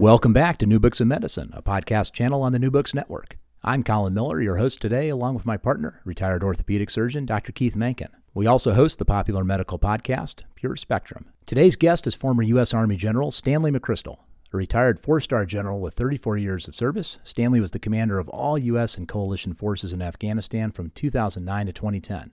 Welcome back to New Books in Medicine, a podcast channel on the New Books Network. I'm Colin Miller, your host today, along with my partner, retired orthopedic surgeon Dr. Keith Menken. We also host the popular medical podcast, Pure Spectrum. Today's guest is former U.S. Army General Stanley McChrystal. A retired four star general with 34 years of service, Stanley was the commander of all U.S. and coalition forces in Afghanistan from 2009 to 2010.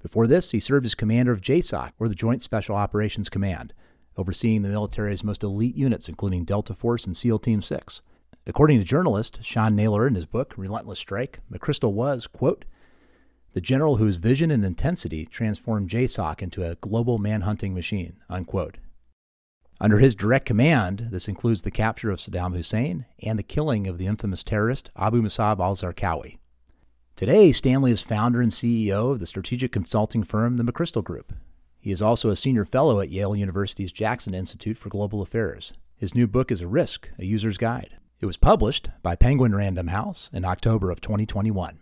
Before this, he served as commander of JSOC, or the Joint Special Operations Command, overseeing the military's most elite units, including Delta Force and SEAL Team 6. According to journalist Sean Naylor in his book, Relentless Strike, McChrystal was, quote, the general whose vision and intensity transformed JSOC into a global manhunting machine, unquote. Under his direct command, this includes the capture of Saddam Hussein and the killing of the infamous terrorist Abu Musab al Zarqawi. Today, Stanley is founder and CEO of the strategic consulting firm, the McChrystal Group, he is also a senior fellow at Yale University's Jackson Institute for Global Affairs. His new book is A Risk, a User's Guide. It was published by Penguin Random House in October of 2021.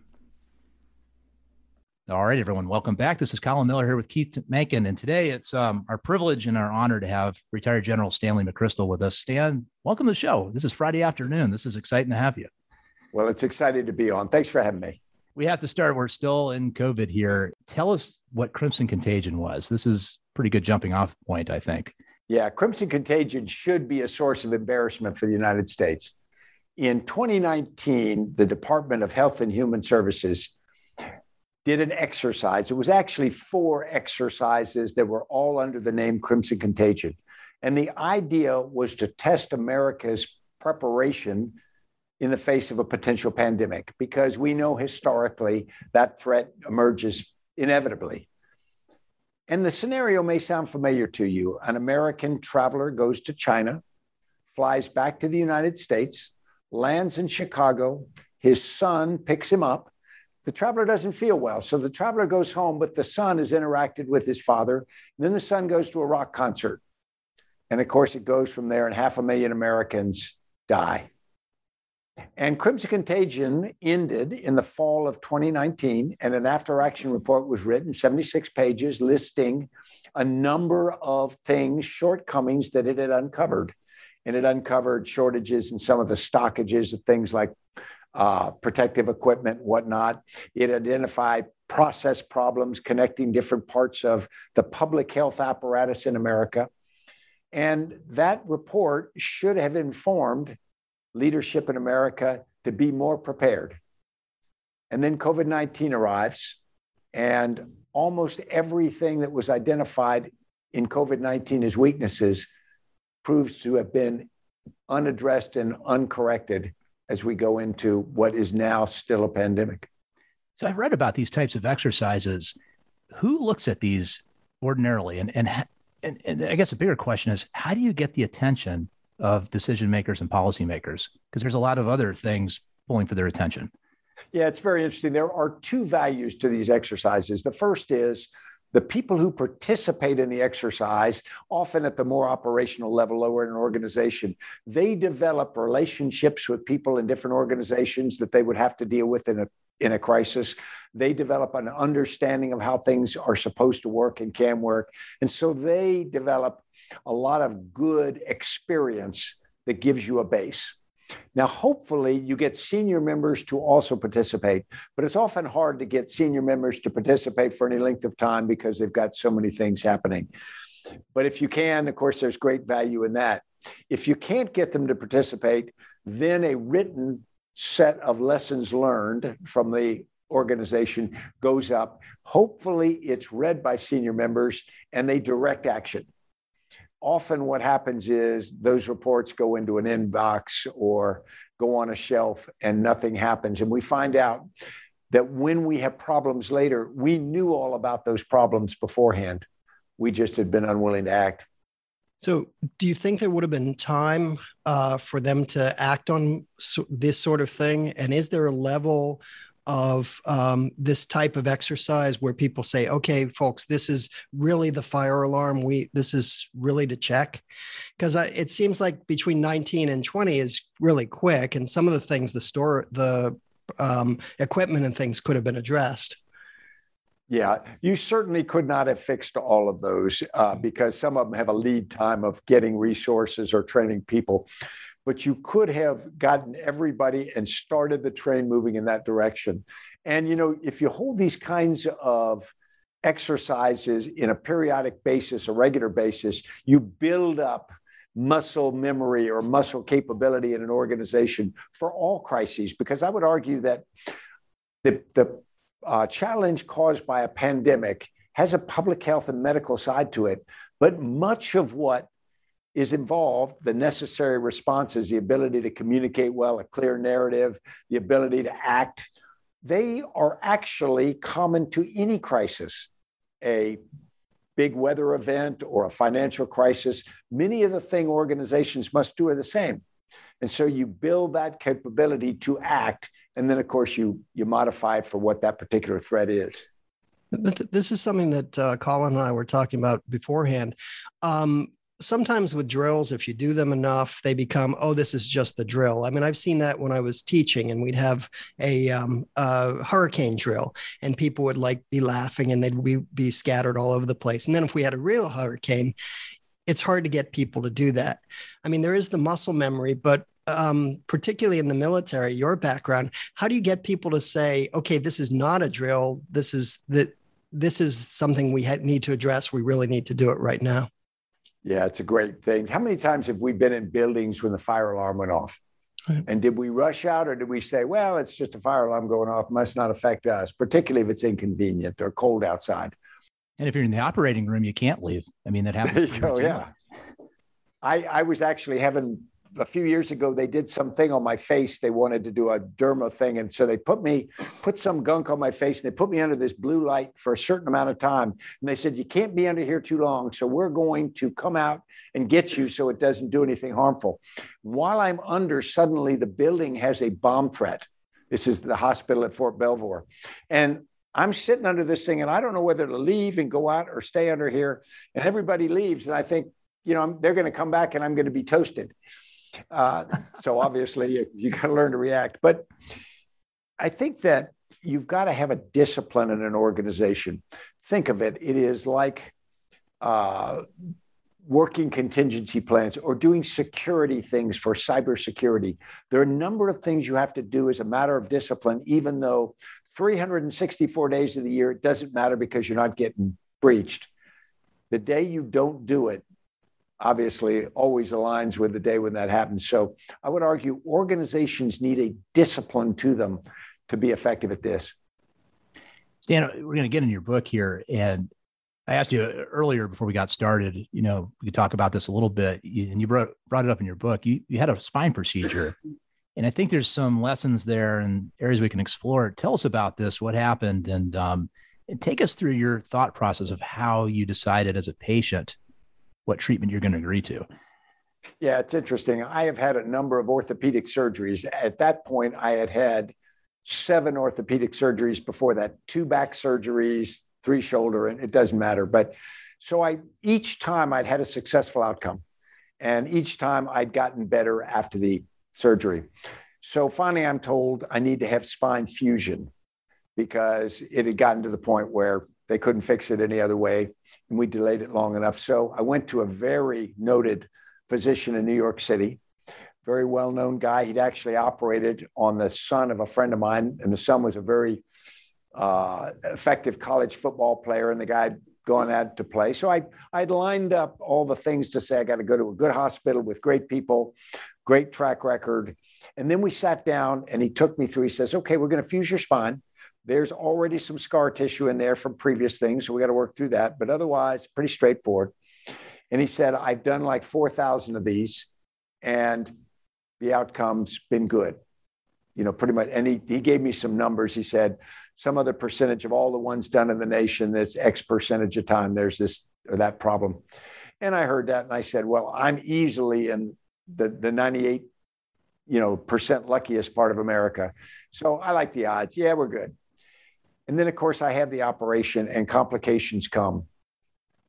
All right, everyone, welcome back. This is Colin Miller here with Keith Menken, and today it's um, our privilege and our honor to have retired General Stanley McChrystal with us. Stan, welcome to the show. This is Friday afternoon. This is exciting to have you. Well, it's exciting to be on. Thanks for having me we have to start. We're still in COVID here. Tell us what Crimson Contagion was. This is pretty good jumping off point, I think. Yeah, Crimson Contagion should be a source of embarrassment for the United States. In 2019, the Department of Health and Human Services did an exercise. It was actually four exercises that were all under the name Crimson Contagion. And the idea was to test America's preparation in the face of a potential pandemic because we know historically that threat emerges inevitably. And the scenario may sound familiar to you. An American traveler goes to China, flies back to the United States, lands in Chicago. His son picks him up. The traveler doesn't feel well. So the traveler goes home, but the son has interacted with his father. then the son goes to a rock concert. And of course, it goes from there, and half a million Americans die. And Crimson Contagion ended in the fall of 2019, and an after action report was written, 76 pages, listing a number of things, shortcomings that it had uncovered. And it uncovered shortages in some of the stockages of things like uh, protective equipment, whatnot. It identified process problems connecting different parts of the public health apparatus in America. And that report should have informed leadership in America to be more prepared. And then COVID 19 arrives, and almost everything that was identified in COVID 19 as weaknesses proves to have been unaddressed and uncorrected as we go into what is now still a pandemic. So I've read about these types of exercises. Who looks at these ordinarily? And, and, and, and I guess a bigger question is how do you get the attention of decision makers and policymakers because there's a lot of other things pulling for their attention. Yeah, it's very interesting. There are two values to these exercises. The first is the people who participate in the exercise, often at the more operational level, lower in an organization, they develop relationships with people in different organizations that they would have to deal with in a in a crisis. They develop an understanding of how things are supposed to work and can work. And so they develop a lot of good experience that gives you a base. Now, hopefully, you get senior members to also participate, but it's often hard to get senior members to participate for any length of time because they've got so many things happening. But if you can, of course, there's great value in that. If you can't get them to participate, then a written set of lessons learned from the organization goes up. Hopefully, it's read by senior members and they direct action. Often, what happens is those reports go into an inbox or go on a shelf and nothing happens. And we find out that when we have problems later, we knew all about those problems beforehand. We just had been unwilling to act. So, do you think there would have been time uh, for them to act on so, this sort of thing? And is there a level of um, this type of exercise where people say, "Okay, folks, this is really the fire alarm. We this is really to check," because it seems like between 19 and 20 is really quick, and some of the things the store the um, equipment and things could have been addressed. Yeah, you certainly could not have fixed all of those uh, because some of them have a lead time of getting resources or training people. But you could have gotten everybody and started the train moving in that direction. And, you know, if you hold these kinds of exercises in a periodic basis, a regular basis, you build up muscle memory or muscle capability in an organization for all crises. Because I would argue that the, the uh, challenge caused by a pandemic has a public health and medical side to it, but much of what is involved, the necessary responses, the ability to communicate well, a clear narrative, the ability to act, they are actually common to any crisis, a big weather event or a financial crisis. Many of the thing organizations must do are the same. And so you build that capability to act and then of course you you modify it for what that particular threat is this is something that uh, colin and i were talking about beforehand um, sometimes with drills if you do them enough they become oh this is just the drill i mean i've seen that when i was teaching and we'd have a, um, a hurricane drill and people would like be laughing and they'd be, be scattered all over the place and then if we had a real hurricane it's hard to get people to do that i mean there is the muscle memory but um, particularly in the military, your background, how do you get people to say, okay, this is not a drill. This is that this is something we need to address. We really need to do it right now. Yeah, it's a great thing. How many times have we been in buildings when the fire alarm went off? And did we rush out or did we say, well, it's just a fire alarm going off, must not affect us, particularly if it's inconvenient or cold outside? And if you're in the operating room, you can't leave. I mean, that happens. There you go, yeah. I, I was actually having a few years ago they did something on my face they wanted to do a derma thing and so they put me put some gunk on my face and they put me under this blue light for a certain amount of time and they said you can't be under here too long so we're going to come out and get you so it doesn't do anything harmful while i'm under suddenly the building has a bomb threat this is the hospital at fort belvoir and I'm sitting under this thing and I don't know whether to leave and go out or stay under here. And everybody leaves. And I think, you know, they're going to come back and I'm going to be toasted. Uh, so obviously, you, got to learn to react. But I think that you've got to have a discipline in an organization. Think of it, it is like uh, working contingency plans or doing security things for cybersecurity. There are a number of things you have to do as a matter of discipline, even though 364 days of the year, it doesn't matter because you're not getting breached. The day you don't do it, obviously always aligns with the day when that happens. So I would argue organizations need a discipline to them to be effective at this. Stan, we're going to get in your book here. And I asked you earlier before we got started, you know, we could talk about this a little bit. And you brought, brought it up in your book. You, you had a spine procedure. And I think there's some lessons there and areas we can explore. Tell us about this, what happened, and, um, and take us through your thought process of how you decided as a patient what treatment you're going to agree to. Yeah, it's interesting. I have had a number of orthopedic surgeries. At that point, I had had seven orthopedic surgeries before that, two back surgeries, three shoulder, and it doesn't matter. But so I each time I'd had a successful outcome, and each time I'd gotten better after the surgery. So finally, I'm told I need to have spine fusion because it had gotten to the point where they couldn't fix it any other way, and we delayed it long enough. So I went to a very noted physician in New York City, very well known guy. He'd actually operated on the son of a friend of mine, and the son was a very uh, effective college football player. And the guy gone that to play. So I I'd lined up all the things to say I got to go to a good hospital with great people, great track record. And then we sat down and he took me through. He says, okay, we're going to fuse your spine. There's already some scar tissue in there from previous things. So we got to work through that. But otherwise, pretty straightforward. And he said, I've done like 4,000 of these and the outcome's been good. You know, pretty much. And he, he gave me some numbers. He said, some other percentage of all the ones done in the nation, that's X percentage of time, there's this or that problem. And I heard that and I said, well, I'm easily in the, the 98, you know, percent luckiest part of America. So I like the odds. Yeah, we're good. And then, of course, I had the operation and complications come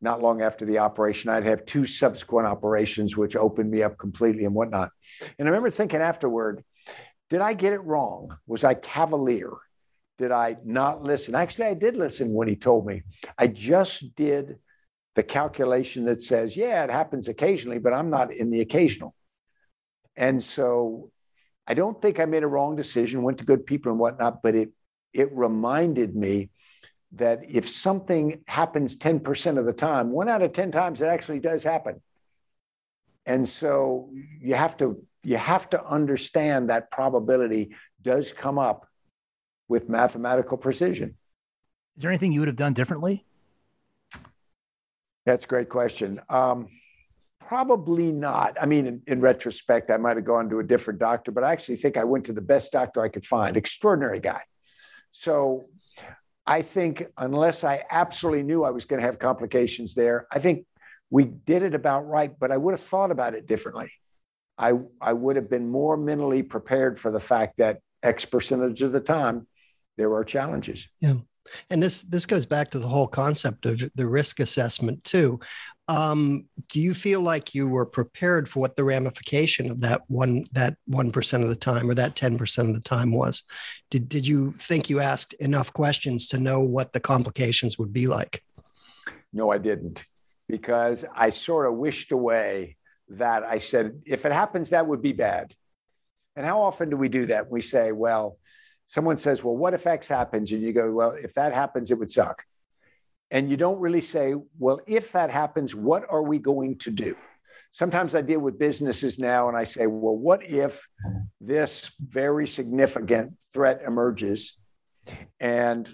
not long after the operation. I'd have two subsequent operations, which opened me up completely and whatnot. And I remember thinking afterward, did I get it wrong? Was I cavalier? Did I not listen? Actually, I did listen when he told me. I just did the calculation that says, yeah, it happens occasionally, but I'm not in the occasional. And so I don't think I made a wrong decision, went to good people and whatnot, but it it reminded me that if something happens 10% of the time, one out of 10 times it actually does happen. And so you have to you have to understand that probability does come up with mathematical precision. Is there anything you would have done differently? That's a great question. Um, probably not. I mean, in, in, retrospect, I might have gone to a different doctor, but I actually think I went to the best doctor I could find. Extraordinary guy. So I think unless I absolutely knew I was going to have complications there, I think we did it about right, but I would have thought about it differently. I, I would have been more mentally prepared for the fact that X percentage of the time there are challenges. Yeah. And this this goes back to the whole concept of the risk assessment too. Um, do you feel like you were prepared for what the ramification of that one that one percent of the time or that ten percent of the time was? Did did you think you asked enough questions to know what the complications would be like? No, I didn't, because I sort of wished away that I said if it happens, that would be bad. And how often do we do that? We say, well, someone says, well, what if X happens? And you go, well, if that happens, it would suck and you don't really say, well, if that happens, what are we going to do? Sometimes I deal with businesses now and I say, well, what if this very significant threat emerges? And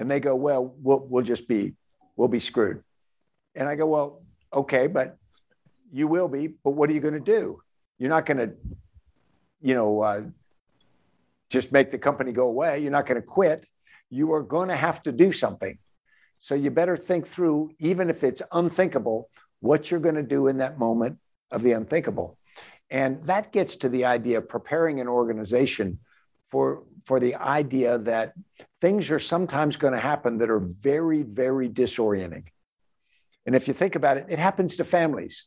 and they go, well, we'll, we'll just be, we'll be screwed. And I go, well, okay, but you will be, but what are you going to do? You're not going to, you know, uh, just make the company go away. You're not going to quit. You are going to have to do something. So you better think through, even if it's unthinkable, what you're going to do in that moment of the unthinkable. And that gets to the idea of preparing an organization for, for the idea that things are sometimes going to happen that are very, very disorienting. And if you think about it, it happens to families.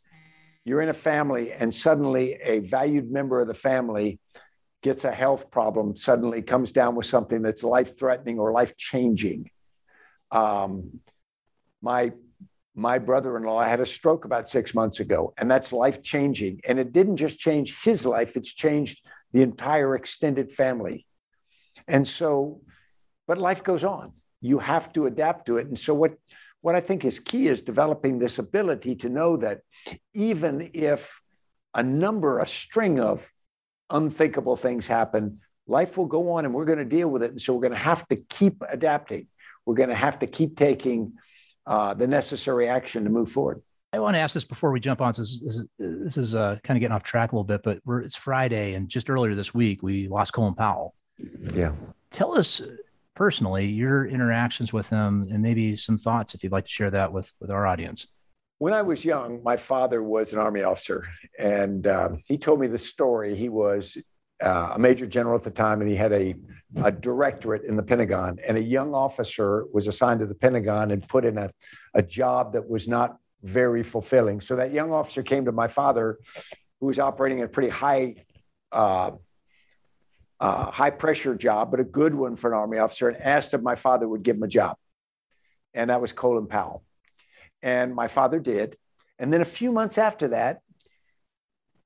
You're in a family, and suddenly a valued member of the family gets a health problem, suddenly comes down with something that's life threatening or life changing. Um, my my brother-in-law had a stroke about six months ago, and that's life changing. And it didn't just change his life; it's changed the entire extended family. And so, but life goes on. You have to adapt to it. And so, what what I think is key is developing this ability to know that even if a number, a string of unthinkable things happen, life will go on and we're going to deal with it. And so we're going to have to keep adapting we're going to have to keep taking uh, the necessary action to move forward. I want to ask this before we jump on. So this, is, this is uh, kind of getting off track a little bit, but it's Friday, and just earlier this week we lost Colin Powell. Yeah. Tell us personally your interactions with him, and maybe some thoughts if you'd like to share that with with our audience. When I was young, my father was an army officer, and um, he told me the story. He was uh, a major general at the time, and he had a, a directorate in the Pentagon. And a young officer was assigned to the Pentagon and put in a, a job that was not very fulfilling. So that young officer came to my father, who was operating a pretty high, uh, uh, high pressure job, but a good one for an army officer, and asked if my father would give him a job. And that was Colin Powell. And my father did. And then a few months after that,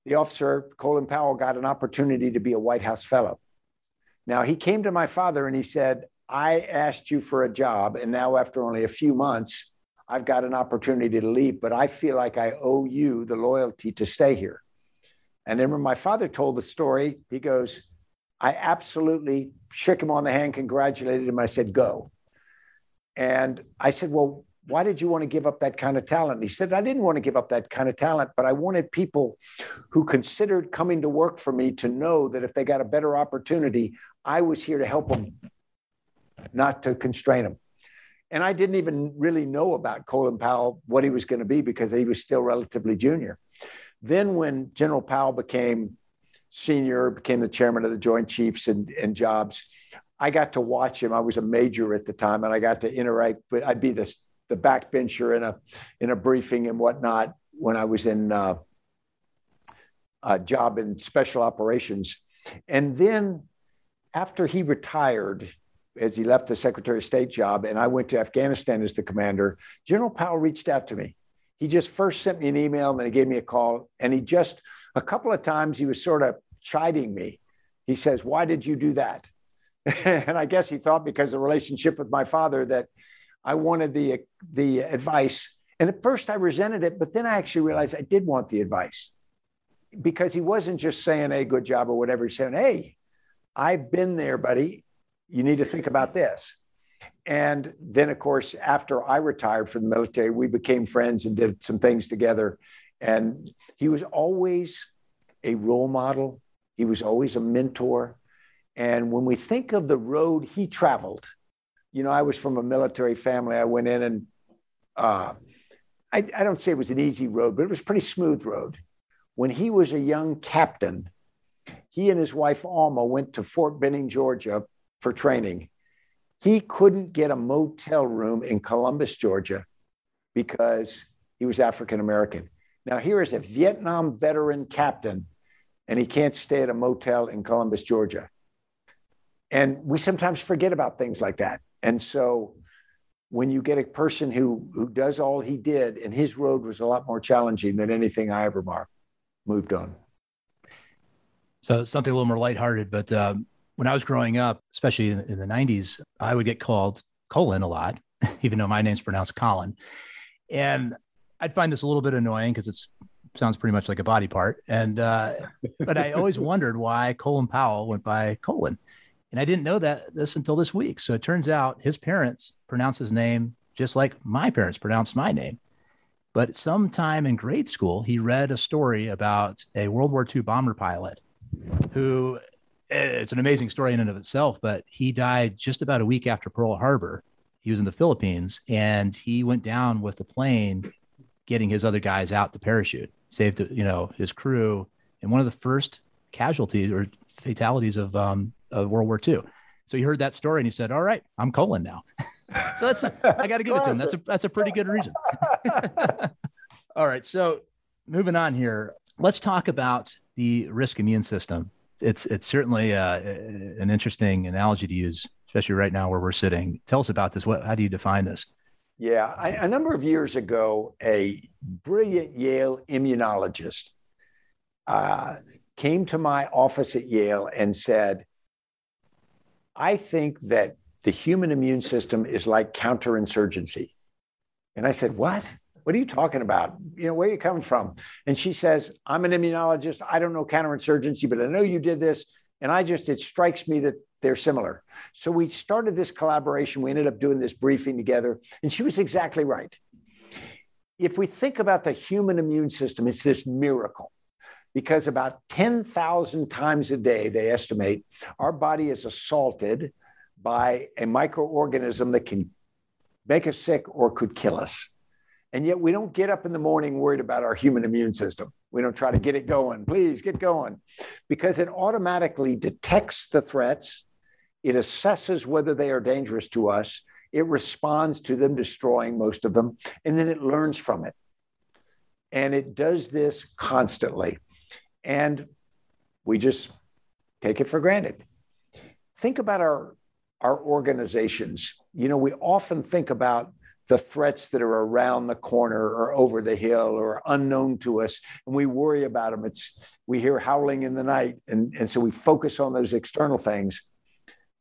the officer, Colin Powell, got an opportunity to be a White House fellow. Now, he came to my father and he said, I asked you for a job, and now after only a few months, I've got an opportunity to leave, but I feel like I owe you the loyalty to stay here. And then when my father told the story, he goes, I absolutely shook him on the hand, congratulated him. I said, go. And I said, well, why did you want to give up that kind of talent? And he said, I didn't want to give up that kind of talent, but I wanted people who considered coming to work for me to know that if they got a better opportunity, I was here to help them, not to constrain them. And I didn't even really know about Colin Powell, what he was going to be, because he was still relatively junior. Then, when General Powell became senior, became the chairman of the Joint Chiefs and, and jobs, I got to watch him. I was a major at the time, and I got to interact. With, I'd be the the backbencher in a in a briefing and whatnot when I was in uh, a job in special operations, and then after he retired, as he left the Secretary of State job, and I went to Afghanistan as the commander, General Powell reached out to me. He just first sent me an email, and then he gave me a call, and he just a couple of times he was sort of chiding me. He says, "Why did you do that?" and I guess he thought because the relationship with my father that I wanted the the advice. And at first I resented it, but then I actually realized I did want the advice because he wasn't just saying, "Hey, good job" or whatever. He's saying, "Hey, I've been there, buddy. You need to think about this." And then, of course, after I retired from the military, we became friends and did some things together. And he was always a role model. He was always a mentor. And when we think of the road he traveled, you know, I was from a military family. I went in and uh, I, I don't say it was an easy road, but it was a pretty smooth road. When he was a young captain, he and his wife Alma went to Fort Benning, Georgia for training. He couldn't get a motel room in Columbus, Georgia, because he was African American. Now, here is a Vietnam veteran captain, and he can't stay at a motel in Columbus, Georgia. And we sometimes forget about things like that. And so when you get a person who who does all he did, and his road was a lot more challenging than anything I ever marked, moved on. So something a little more lighthearted, but um, when I was growing up, especially in, in, the '90s, I would get called Colin a lot, even though my name's pronounced Colin, and I'd find this a little bit annoying because it sounds pretty much like a body part, and uh, but I always wondered why Colin Powell went by Colin. And I didn't know that this until this week. So it turns out his parents pronounce his name just like my parents pronounced my name. But sometime in grade school, he read a story about a World War II bomber pilot who it's an amazing story in and of itself, but he died just about a week after Pearl Harbor. He was in the Philippines and he went down with the plane getting his other guys out to parachute, saved you know his crew. And one of the first casualties or fatalities of um, of World War II. So he heard that story and he said, "All right, I'm colon now." so that's a, I got to give it to him. That's a that's a pretty good reason. All right, so moving on here, let's talk about the risk immune system. It's it's certainly uh, an interesting analogy to use, especially right now where we're sitting. Tell us about this. What how do you define this? Yeah, I, a number of years ago, a brilliant Yale immunologist uh, came to my office at Yale and said, I think that the human immune system is like counterinsurgency. And I said, What? What are you talking about? You know, where are you coming from? And she says, I'm an immunologist. I don't know counterinsurgency, but I know you did this. And I just, it strikes me that they're similar. So we started this collaboration. We ended up doing this briefing together. And she was exactly right. If we think about the human immune system, it's this miracle because about 10,000 times a day, they estimate, our body is assaulted by a microorganism that can make us sick or could kill us. And yet we don't get up in the morning worried about our human immune system. We don't try to get it going. Please get going because it automatically detects the threats. It assesses whether they are dangerous to us. It responds to them, destroying most of them, and then it learns from it. And it does this constantly and we just take it for granted. Think about our, our organizations. You know, we often think about the threats that are around the corner or over the hill or unknown to us, and we worry about them. It's we hear howling in the night, and, and so we focus on those external things.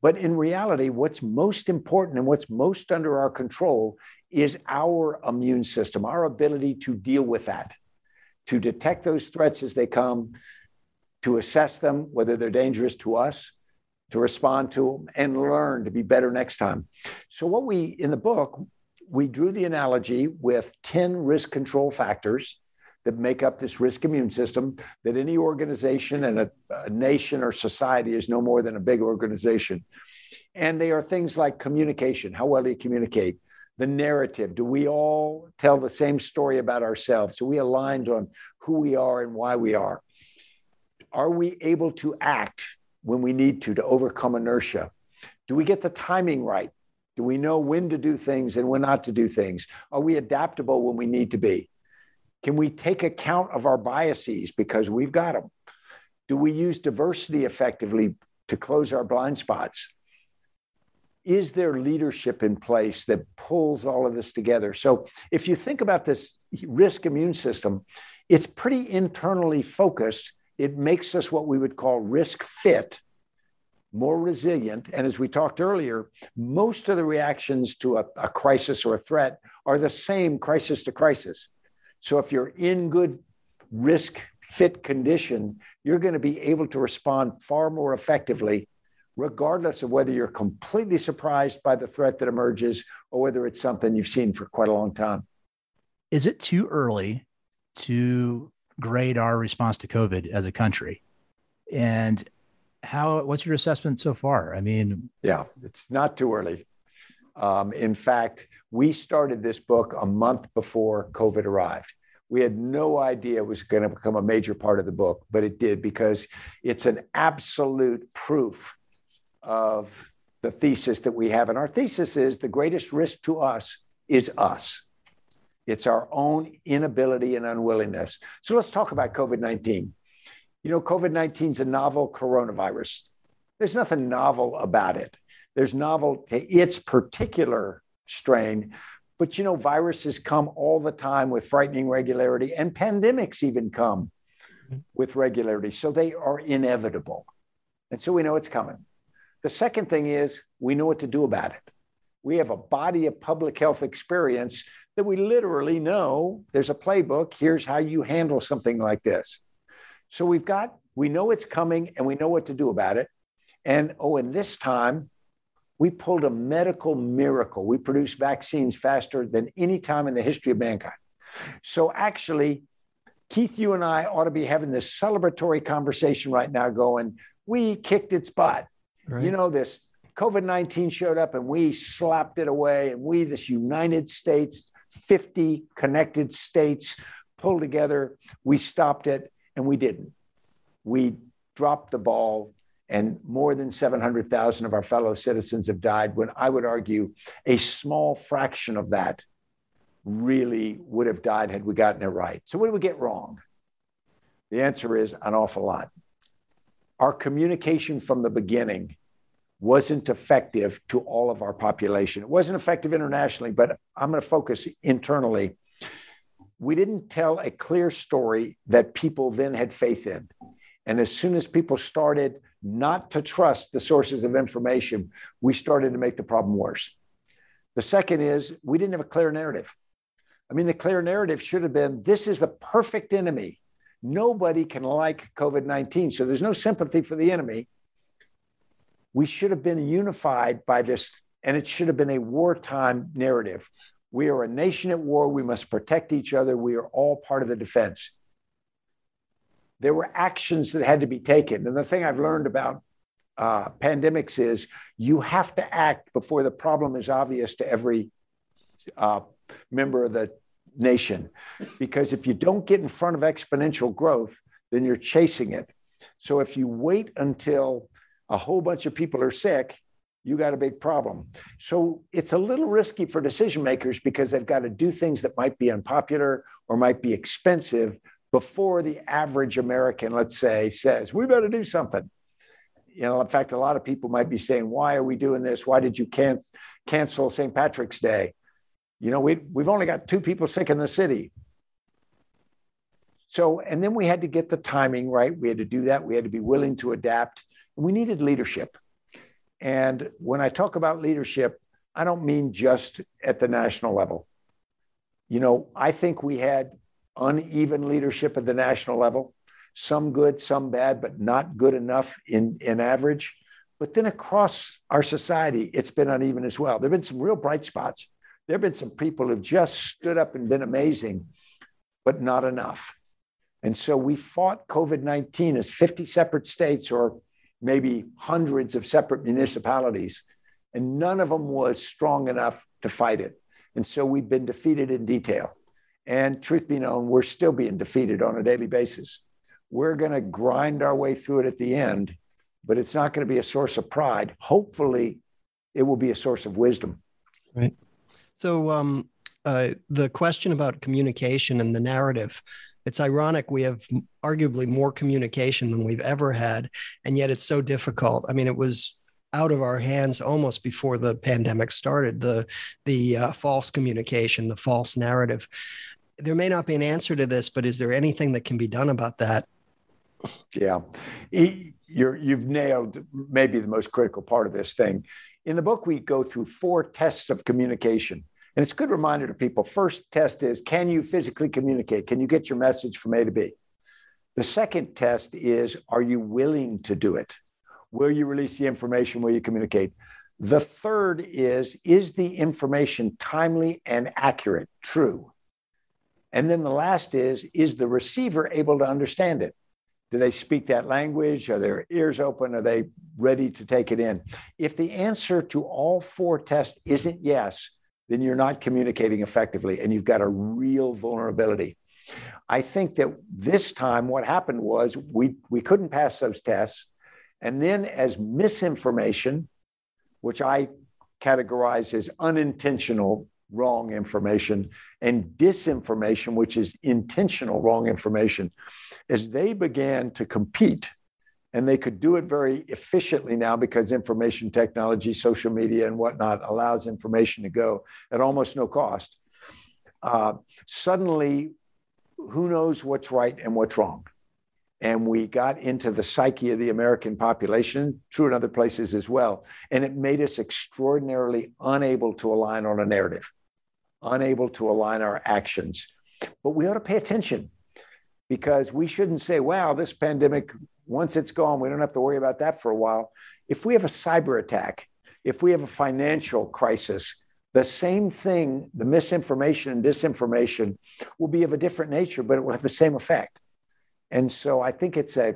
But in reality, what's most important and what's most under our control is our immune system, our ability to deal with that, to detect those threats as they come, to assess them, whether they're dangerous to us, to respond to them, and learn to be better next time. So, what we, in the book, we drew the analogy with 10 risk control factors that make up this risk immune system that any organization and a, a, nation or society is no more than a big organization. And they are things like communication. How well do you communicate? The narrative. Do we all tell the same story about ourselves? Are we aligned on who we are and why we are? Are we able to act when we need to to overcome inertia? Do we get the timing right? Do we know when to do things and when not to do things? Are we adaptable when we need to be? Can we take account of our biases because we've got them? Do we use diversity effectively to close our blind spots? Is there leadership in place that pulls all of this together? So, if you think about this risk immune system, it's pretty internally focused. It makes us what we would call risk fit, more resilient. And as we talked earlier, most of the reactions to a, a crisis or a threat are the same crisis to crisis. So if you're in good risk fit condition, you're going to be able to respond far more effectively, regardless of whether you're completely surprised by the threat that emerges or whether it's something you've seen for quite a long time. Is it too early to grade our response to COVID as a country? And how what's your assessment so far? I mean, yeah, it's not too early. Um, in fact, we started this book a month before COVID arrived. We had no idea it was going to become a major part of the book, but it did because it's an absolute proof of the thesis that we have. And our thesis is the greatest risk to us is us. It's our own inability and unwillingness. So let's talk about COVID 19. You know, COVID 19 is a novel coronavirus. There's nothing novel about it. There's novel to its particular strain. But you know, viruses come all the time with frightening regularity, and pandemics even come mm-hmm. with regularity. So they are inevitable. And so we know it's coming. The second thing is we know what to do about it. We have a body of public health experience that we literally know there's a playbook. Here's how you handle something like this. So we've got, we know it's coming and we know what to do about it. And oh, and this time we pulled a medical miracle. We produced vaccines faster than any time in the history of mankind. So actually, Keith, you and I ought to be having this celebratory conversation right now going, we kicked its butt. Right. You know, this COVID 19 showed up and we slapped it away. And we, this United States, 50 connected states, pulled together. We stopped it and we didn't. We dropped the ball and more than 700,000 of our fellow citizens have died, when I would argue a small fraction of that really would have died had we gotten it right. So, what did we get wrong? The answer is an awful lot. Our communication from the beginning wasn't effective to all of our population. It wasn't effective internationally, but I'm going to focus internally. We didn't tell a clear story that people then had faith in. And as soon as people started not to trust the sources of information, we started to make the problem worse. The second is we didn't have a clear narrative. I mean, the clear narrative should have been this is the perfect enemy. Nobody can like COVID 19. So there's no sympathy for the enemy. We should have been unified by this, and it should have been a wartime narrative. We are a nation at war. We must protect each other. We are all part of the defense there were actions that had to be taken. And the thing I've learned about uh, pandemics is you have to act before the problem is obvious to every uh, member of the nation. Because if you don't get in front of exponential growth, then you're chasing it. So if you wait until a whole bunch of people are sick, you got a big problem. So it's a little risky for decision makers because they've got to do things that might be unpopular or might be expensive before the average American, let's say, says, we better do something. You know, in fact, a lot of people might be saying, why are we doing this? Why did you can- cancel St. Patrick's Day? You know, we, we've only got two people sick in the city. So, and then we had to get the timing right. We had to do that. We had to be willing to adapt. We needed leadership. And when I talk about leadership, I don't mean just at the national level. You know, I think we had uneven leadership at the national level, some good, some bad, but not good enough in, in average. But then across our society, it's been uneven as well. There have been some real bright spots. There have been some people who've just stood up and been amazing, but not enough. And so we fought COVID 19 as 50 separate states or maybe hundreds of separate municipalities, and none of them was strong enough to fight it. And so we've been defeated in detail. And truth be known, we're still being defeated on a daily basis. We're going to grind our way through it at the end, but it's not going to be a source of pride. Hopefully, it will be a source of wisdom. Right. So, um, uh, the question about communication and the narrative it's ironic we have arguably more communication than we've ever had and yet it's so difficult. I mean it was out of our hands almost before the pandemic started the the uh, false communication the false narrative. There may not be an answer to this but is there anything that can be done about that? Yeah. You're you've nailed maybe the most critical part of this thing. In the book we go through four tests of communication and it's a good reminder to people. First test is can you physically communicate? Can you get your message from A to B? The second test is are you willing to do it? Will you release the information? Will you communicate? The third is is the information timely and accurate, true? And then the last is is the receiver able to understand it? Do they speak that language? Are their ears open? Are they ready to take it in? If the answer to all four tests isn't yes, then you're not communicating effectively and you've got a real vulnerability. I think that this time what happened was we, we couldn't pass those tests. And then, as misinformation, which I categorize as unintentional wrong information, and disinformation, which is intentional wrong information, as they began to compete and they could do it very efficiently now because information technology, social media, and whatnot allows information to go at almost no cost. Uh, suddenly, who knows what's right and what's wrong? And we got into the psyche of the American population, true in other places as well. And it made us extraordinarily unable to align on a narrative, unable to align our actions. But we ought to pay attention because we shouldn't say, wow, this pandemic once it's gone, we don't have to worry about that for a while. If we have a cyber attack, if we have a financial crisis, the same thing, the misinformation and disinformation will be of a different nature, but it will have the same effect. And so I think it's a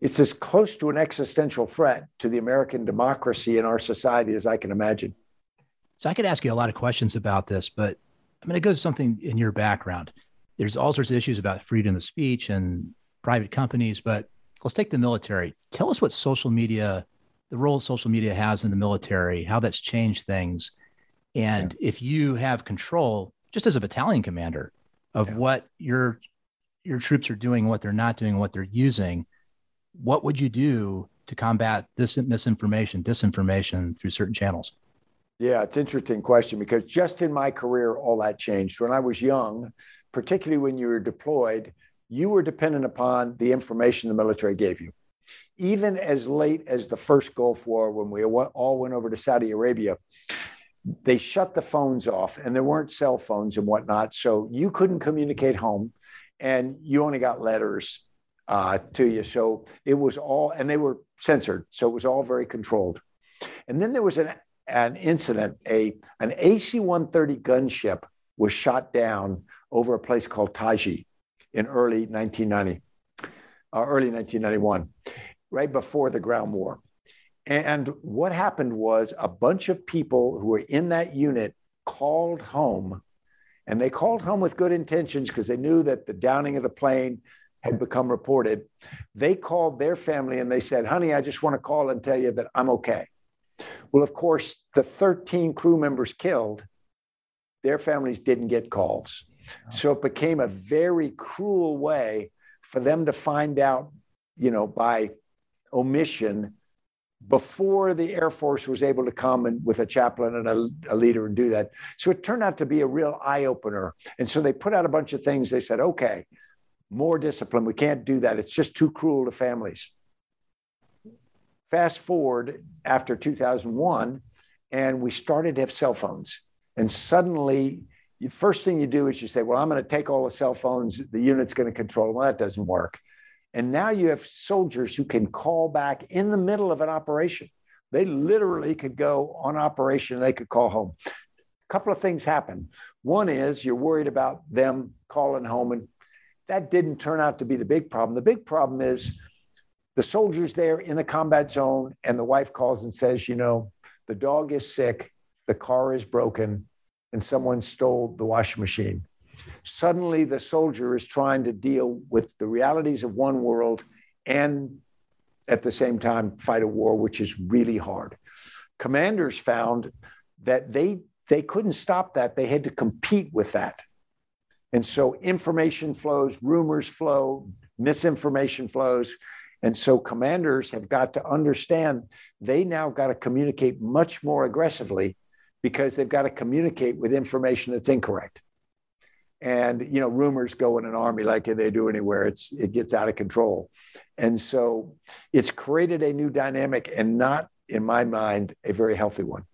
it's as close to an existential threat to the American democracy and our society as I can imagine. So I could ask you a lot of questions about this, but I'm going to go to something in your background. There's all sorts of issues about freedom of speech and private companies, but let's take the military. Tell us what social media, the role social media has in the military, how that's changed things. And yeah. if you have control, just as a battalion commander, of yeah. what your your troops are doing, what they're not doing, what they're using, what would you do to combat this misinformation, disinformation through certain channels? Yeah, it's an interesting question because just in my career, all that changed. When I was young, particularly when you were deployed, you were dependent upon the information the military gave you. Even as late as the first Gulf War, when we all went over to Saudi Arabia, they shut the phones off and there weren't cell phones and whatnot. So you couldn't communicate home and you only got letters uh, to you. So it was all, and they were censored. So it was all very controlled. And then there was an, an incident, a, an AC 130 gunship was shot down over a place called Khafji in early 1990, uh, early 1991, right before the ground war. And what happened was a bunch of people who were in that unit called home, and they called home with good intentions because they knew that the downing of the plane had become reported. They called their family and they said, Honey, I just want to call and tell you that I'm okay. Well, of course, the 13 crew members killed, their families didn't get calls. Oh. So it became a very cruel way for them to find out, you know, by omission before the Air Force was able to come and with a chaplain and a, a leader and do that. So it turned out to be a real eye opener. And so they put out a bunch of things. They said, okay, more discipline. We can't do that. It's just too cruel to families. Fast forward after 2001, and we started to have cell phones. And suddenly, the first thing you do is you say, Well, I'm going to take all the cell phones, the unit's going to control them. Well, that doesn't work. And now you have soldiers who can call back in the middle of an operation. They literally could go on operation and they could call home. A couple of things happen. One is you're worried about them calling home, and that didn't turn out to be the big problem. The big problem is the soldiers there in the combat zone, and the wife calls and says, You know, the dog is sick, the car is broken, and someone stole the washing machine. Suddenly, the soldier is trying to deal with the realities of one world and at the same time fight a war, which is really hard. Commanders found that they they couldn't stop that. They had to compete with that. And so information flows, rumors flow, misinformation flows. And so commanders have got to understand they now got to communicate much more aggressively because they've got to communicate with information that's incorrect. And you know, rumors go in an army like they do anywhere. It's it gets out of control. And so it's created a new dynamic and not, in my mind, a very healthy one.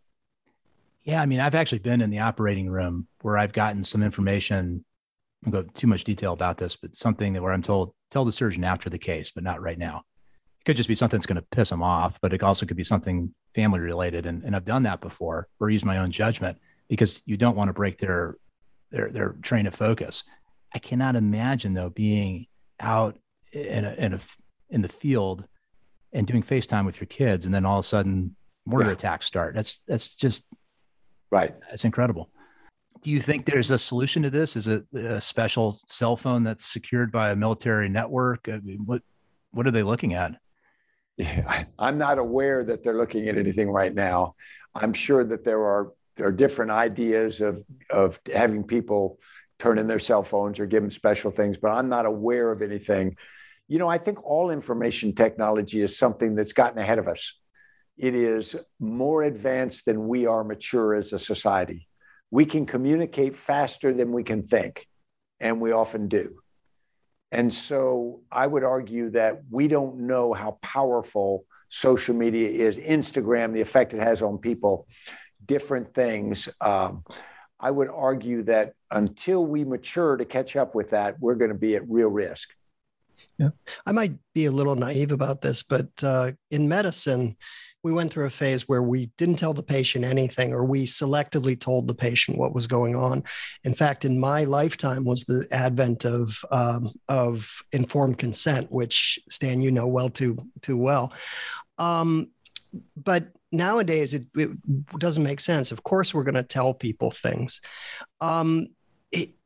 Yeah, I mean, I've actually been in the operating room where I've gotten some information. I won't go too much detail about this, but something that where I'm told tell the surgeon after the case, but not right now. It could just be something that's going to piss them off, but it also could be something family related. And, and I've done that before or used my own judgment because you don't want to break their their their train of focus. I cannot imagine though being out in a, in a in the field and doing FaceTime with your kids, and then all of a sudden mortar yeah. attacks start. That's that's just Right. That's incredible. Do you think there's a solution to this? Is it a special cell phone that's secured by a military network? I mean, what what are they looking at? I'm not aware that they're looking at anything right now. I'm sure that there are there are different ideas of of having people turn in their cell phones or give them special things, but I'm not aware of anything. You know, I think all information technology is something that's gotten ahead of us it is more advanced than we are mature as a society. We can communicate faster than we can think, and we often do. And so I would argue that we don't know how powerful social media is, Instagram, the effect it has on people, different things. Um, I would argue that until we mature to catch up with that, we're going to be at real risk. Yeah, I might be a little naive about this, but uh, in medicine, we went through a phase where we didn't tell the patient anything or we selectively told the patient what was going on. In fact in my lifetime was the advent of um, of informed consent which stan you know well too too well. Um, but nowadays it, it, doesn't make sense. Of course we're going to tell people things. Um,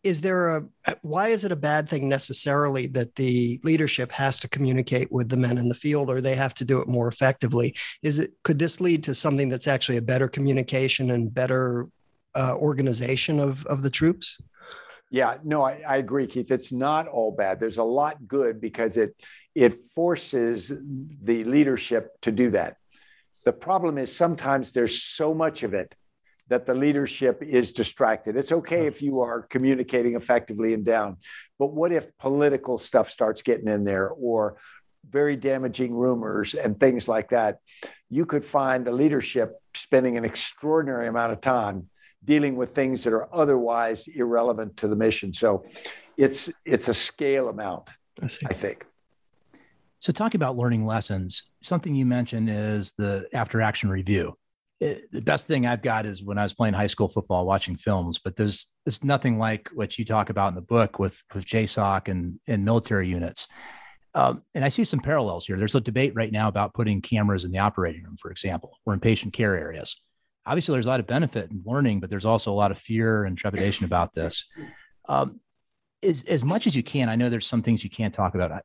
is there a why is it a bad thing necessarily that the leadership has to communicate with the men in the field or they have to do it more effectively? Is it could this lead to something that's actually a better communication and better uh, organization of of the troops? Yeah no I, I agree keith. It's not all bad. There's a lot good because it it forces the leadership to do that. The problem is sometimes there's so much of it that the leadership is distracted. It's okay if you are communicating effectively and down, but what if political stuff starts getting in there or very damaging rumors and things like that? You could find the leadership spending an extraordinary amount of time dealing with things that are otherwise irrelevant to the mission. So it's it's a scale amount, I, I think. So talking about learning lessons, something you mentioned is the after action review it, the best thing I've got is when I was playing high school football, watching films. But there's there's nothing like what you talk about in the book with with JSOC and and military units. Um, and I see some parallels here. There's a debate right now about putting cameras in the operating room, for example, or in patient care areas. Obviously, there's a lot of benefit in learning, but there's also a lot of fear and trepidation about this. Um, as, as much as you can, I know there's some things you can't talk about.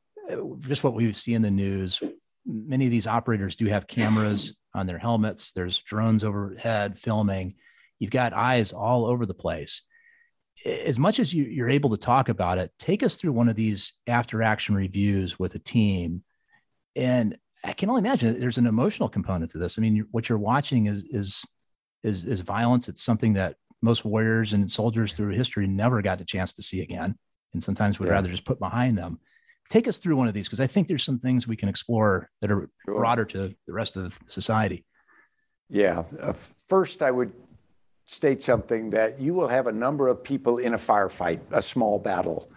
Just what we see in the news, many of these operators do have cameras on their helmets. There's drones overhead filming. You've got eyes all over the place. As much as you, are able to talk about it, take us through one of these after action reviews with a team. And I can only imagine there's an emotional component to this. I mean, what you're watching is is is, is violence. It's something that most warriors and soldiers through history never got a chance to see again, and sometimes would yeah. rather just put behind them take us through one of these because I think there's some things we can explore that are sure. broader to the rest of society. Yeah. Uh, first, I would state something that you will have a number of people in a firefight, a small battle.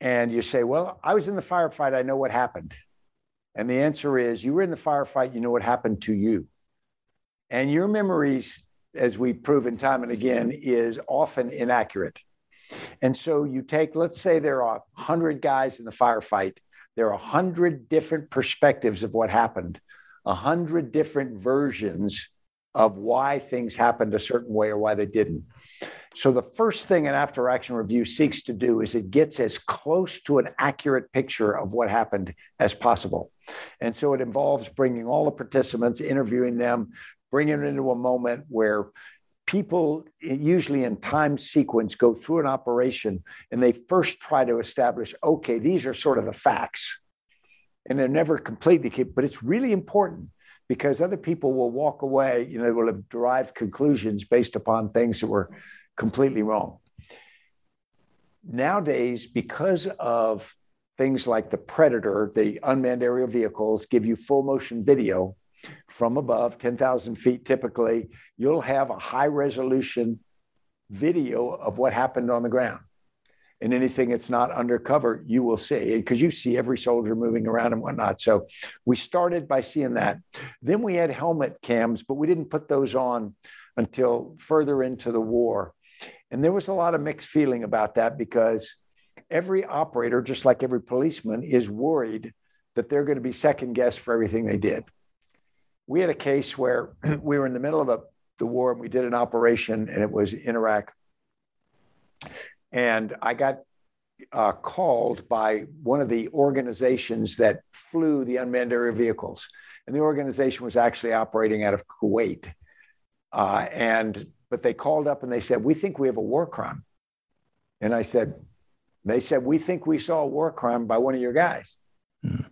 And you say, Well, I was in the firefight, I know what happened. And the answer is, you were in the firefight, you know what happened to you. And your memories, as we've proven time and again, is often inaccurate. And so you take, let's say there are 100 guys in the firefight, there are 100 different perspectives of what happened, 100 different versions of why things happened a certain way or why they didn't. So the first thing an after action review seeks to do is it gets as close to an accurate picture of what happened as possible. And so it involves bringing all the participants, interviewing them, bringing it into a moment where people eh, usually in time sequence go through an operation and they first try to establish okay these are sort of the facts. And they're never completely but it's really important because other people will walk away you know they will have derived conclusions based upon things that were completely wrong. Nowadays because of things like the predator the unmanned aerial vehicles give you full motion video from above, 10,000 feet typically, you'll have a high resolution video of what happened on the ground. And anything that's not undercover, you will see because you see every soldier moving around and whatnot. So we started by seeing that. Then we had helmet cams, but we didn't put those on until further into the war. And there was a lot of mixed feeling about that because every operator, just like every policeman, is worried that they're going to be second guessed for everything they did we had a case where we were in the middle of a, the war and we did an operation and it was in Iraq. And I got uh, called by one of the organizations that flew the unmanned aerial vehicles. And the organization was actually operating out of Kuwait. Uh, and but they called up and they said, "We think we have a war crime." And I said, "They said we think we saw a war crime by one of your guys." Mm.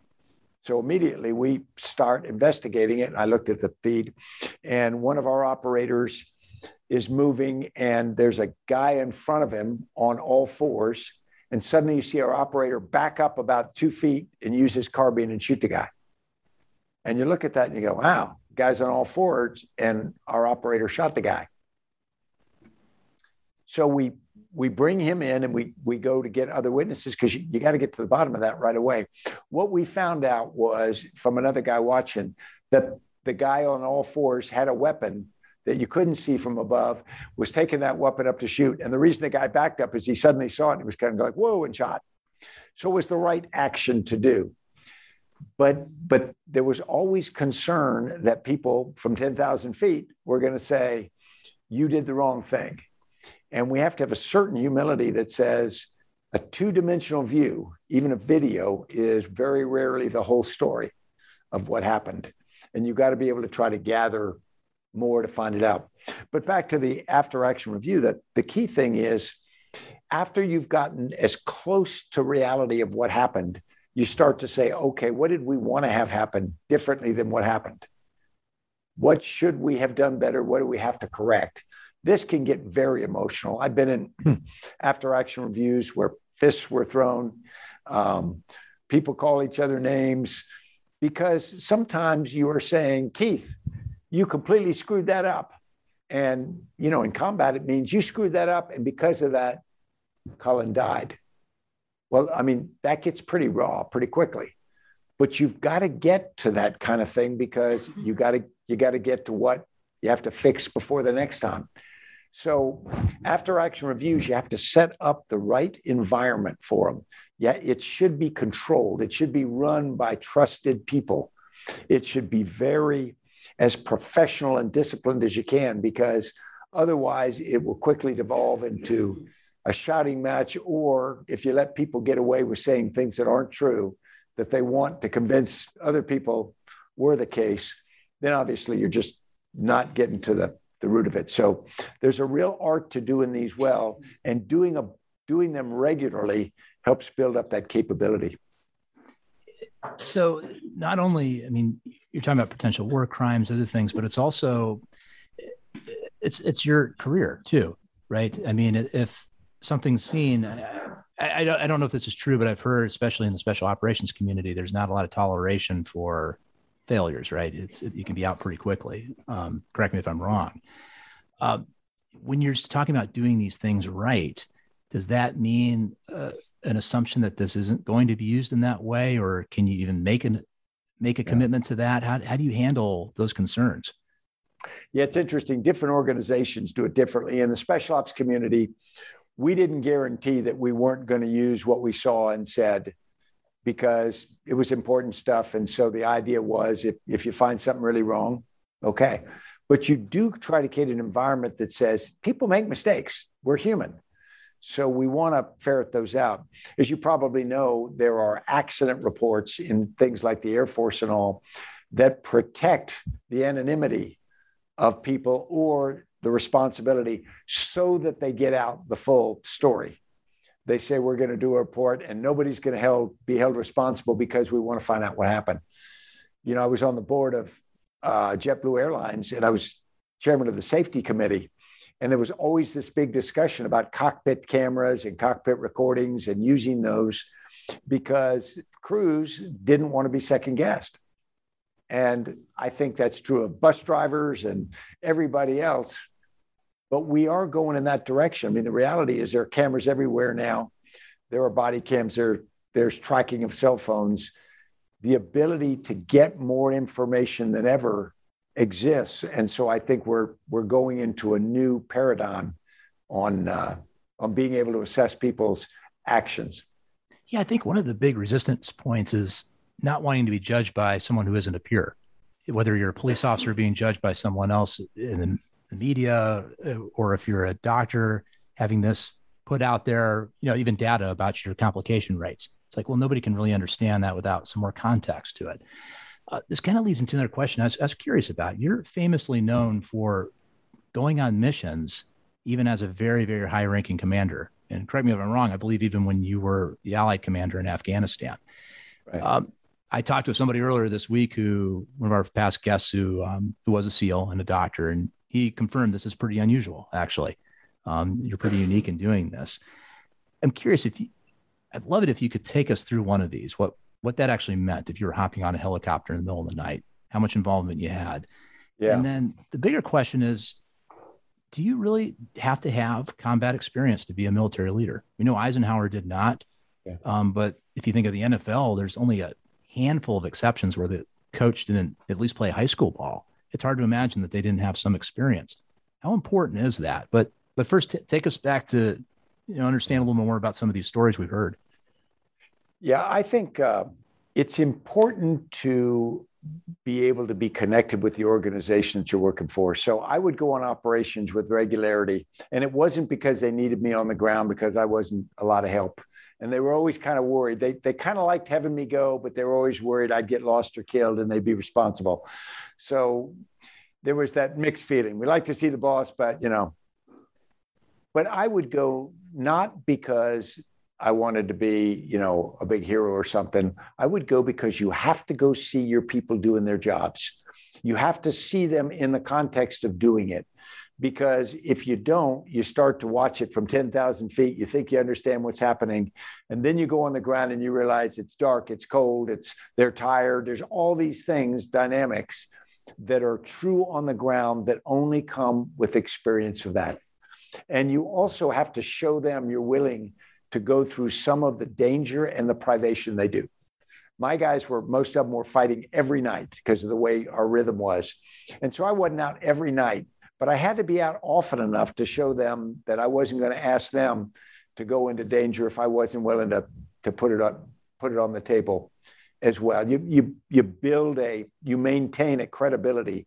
So immediately we start investigating it. I looked at the feed, and one of our operators is moving, and there's a guy in front of him on all fours. And suddenly you see our operator back up about two feet and use his carbine and shoot the guy. And you look at that and you go, wow, guy's on all fours, and our operator shot the guy. So we we bring him in and we we go to get other witnesses because you, you got to get to the bottom of that right away. What we found out was from another guy watching that the guy on all fours had a weapon that you couldn't see from above, was taking that weapon up to shoot. And the reason the guy backed up is he suddenly saw it and he was kind of like, whoa, and shot. So it was the right action to do. But but there was always concern that people from 10,000 feet were going to say, you did the wrong thing and we have to have a certain humility that says a two dimensional view, even a video, is very rarely the whole story of what happened. And you've got to be able to try to gather more to find it out. But back to the after action review, that the key thing is after you've gotten as close to reality of what happened, you start to say, okay, what did we want to have happen differently than what happened? What should we have done better? What do we have to correct? This can get very emotional. I've been in hmm. after action reviews where fists were thrown, um, people call each other names, because sometimes you are saying, Keith, you completely screwed that up. And, you know, in combat, it means you screwed that up. And because of that, Colin died. Well, I mean, that gets pretty raw pretty quickly. But you've got to get to that kind of thing because you got to you got to get to what you have to fix before the next time. So after action reviews, you have to set up the right environment for them. Yeah, it should be controlled. It should be run by trusted people. It should be very as professional and disciplined as you can because otherwise it will quickly devolve into a shouting match or if you let people get away with saying things that aren't true that they want to convince other people were the case then obviously you're just not getting to the the root of it. So there's a real art to doing these well, and doing a doing them regularly helps build up that capability. So not only, I mean, you're talking about potential war crimes, other things, but it's also it's it's your career too, right? I mean, if something's seen, I, I, don't, I don't know if this is true, but I've heard, especially in the special operations community, there's not a lot of toleration for failures, right? It's it, you can be out pretty quickly. Um, correct me if I'm wrong. Uh, when you're talking about doing these things right, does that mean uh, an assumption that this isn't going to be used in that way, or can you even make an make a yeah. commitment to that? How how do you handle those concerns? Yeah, it's interesting. Different organizations do it differently. In the special ops community, we didn't guarantee that we weren't going to use what we saw and said because it was important stuff. And so the idea was if, if you find something really wrong, okay. But you do try to create an environment that says people make mistakes. We're human. So we want to ferret those out. As you probably know, there are accident reports in things like the Air Force and all that protect the anonymity of people or the responsibility so that they get out the full story they say we're going to do a report and nobody's going to held, be held responsible because we want to find out what happened. You know, I was on the board of uh, JetBlue Airlines and I was chairman of the safety committee. And there was always this big discussion about cockpit cameras and cockpit recordings and using those because crews didn't want to be second guessed. And I think that's true of bus drivers and everybody else but we are going in that direction. I mean, the reality is there are cameras everywhere now. There are body cams. There, there's tracking of cell phones. The ability to get more information than ever exists, and so I think we're we're going into a new paradigm on uh, on being able to assess people's actions. Yeah, I think one of the big resistance points is not wanting to be judged by someone who isn't a peer. Whether you're a police officer being judged by someone else in the media uh, or if you're a doctor having this put out there, you know, even data about your complication rates. It's like, well, nobody can really understand that without some more context to it. Uh, this kind of leads into another question I was, I was curious about. You're famously known for going on missions, even as a very, very high ranking commander. And correct me if I'm wrong, I believe even when you were the Allied commander in Afghanistan. Right. Um, I talked to somebody earlier this week who, one of our past guests who, um, who was a SEAL and a doctor, and he confirmed this is pretty unusual, actually. Um, you're pretty unique in doing this. I'm curious if you, I'd love it if you could take us through one of these, what, what that actually meant if you were hopping on a helicopter in the middle of the night, how much involvement you had. Yeah. And then the bigger question is, do you really have to have combat experience to be a military leader? We know Eisenhower did not. Yeah. Um, but if you think of the NFL, there's only a handful of exceptions where the coach didn't at least play high school ball it's hard to imagine that they didn't have some experience. How important is that? But but first, t- take us back to you know understand a little more about some of these stories we've heard. Yeah, I think uh, it's important to be able to be connected with the organization that you're working for. So I would go on operations with regularity, and it wasn't because they needed me on the ground because I wasn't a lot of help and they were always kind of worried. They they kind of liked having me go, but they were always worried I'd get lost or killed, and they'd be responsible. So there was that mixed feeling. We like to see the boss, but you know. But I would go not because I wanted to be, you know, a big hero or something. I would go because you have to go see your people doing their jobs. You have to see them in the context of doing it because if you don't, you start to watch it from 10,000 feet. You think you understand what's happening. And then you go on the ground and you realize it's dark, it's cold, it's they're tired. There's all these things, dynamics that are true on the ground that only come with experience of that. And you also have to show them you're willing to go through some of the danger and the privation they do. My guys were, most of them were fighting every night because of the way our rhythm was. And so I wasn't out every night but I had to be out often enough to show them that I wasn't going to ask them to go into danger if I wasn't willing to, to put it on put it on the table as well. You you you build a you maintain a credibility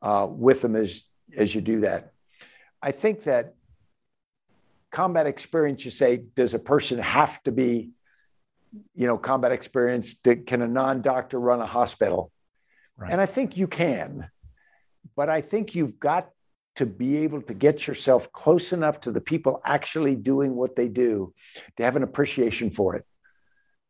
uh, with them as as you do that. I think that combat experience. You say, does a person have to be, you know, combat experience? Can a non doctor run a hospital? Right. And I think you can. But I think you've got to be able to get yourself close enough to the people actually doing what they do to have an appreciation for it.